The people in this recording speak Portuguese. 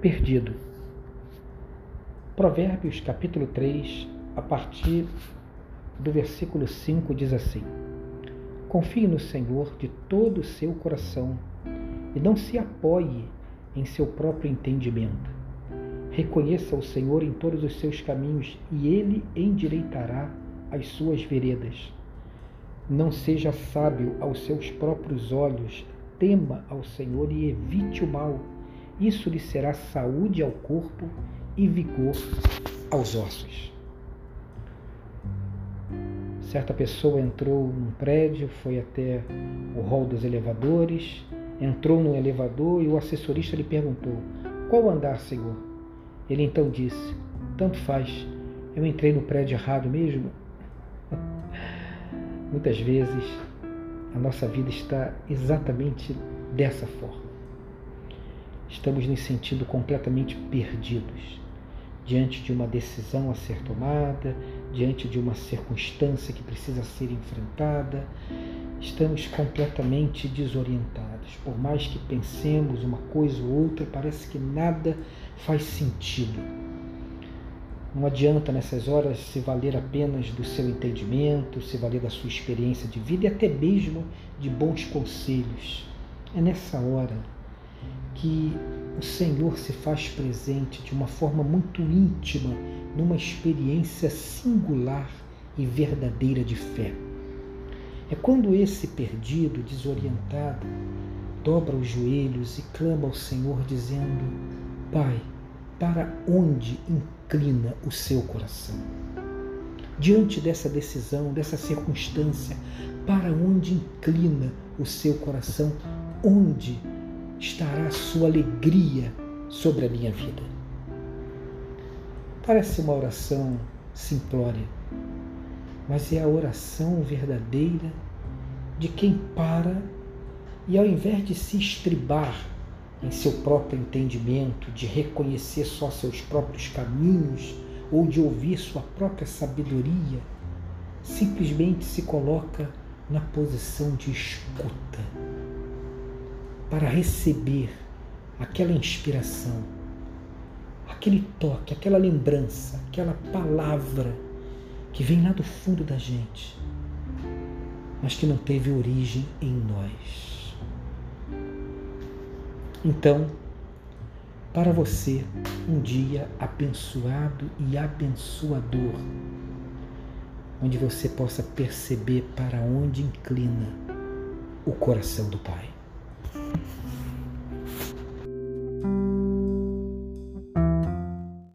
perdido. Provérbios capítulo 3, a partir do versículo 5, diz assim: Confie no Senhor de todo o seu coração e não se apoie em seu próprio entendimento. Reconheça o Senhor em todos os seus caminhos e ele endireitará as suas veredas. Não seja sábio aos seus próprios olhos, tema ao Senhor e evite o mal. Isso lhe será saúde ao corpo e vigor aos ossos. Certa pessoa entrou num prédio, foi até o hall dos elevadores, entrou no elevador e o assessorista lhe perguntou: Qual andar, senhor? Ele então disse: Tanto faz, eu entrei no prédio errado mesmo. Muitas vezes a nossa vida está exatamente dessa forma. Estamos nos sentindo completamente perdidos diante de uma decisão a ser tomada, diante de uma circunstância que precisa ser enfrentada. Estamos completamente desorientados. Por mais que pensemos uma coisa ou outra, parece que nada faz sentido. Não adianta nessas horas se valer apenas do seu entendimento, se valer da sua experiência de vida e até mesmo de bons conselhos. É nessa hora que o Senhor se faz presente de uma forma muito íntima, numa experiência singular e verdadeira de fé. É quando esse perdido, desorientado, dobra os joelhos e clama ao Senhor, dizendo: Pai, para onde inclina o seu coração? Diante dessa decisão, dessa circunstância, para onde inclina o seu coração? Onde estará a sua alegria sobre a minha vida? Parece uma oração simplória, mas é a oração verdadeira de quem para e, ao invés de se estribar em seu próprio entendimento, de reconhecer só seus próprios caminhos ou de ouvir sua própria sabedoria, simplesmente se coloca na posição de escuta para receber aquela inspiração, aquele toque, aquela lembrança, aquela palavra que vem lá do fundo da gente, mas que não teve origem em nós. Então, para você, um dia abençoado e abençoador, onde você possa perceber para onde inclina o coração do Pai.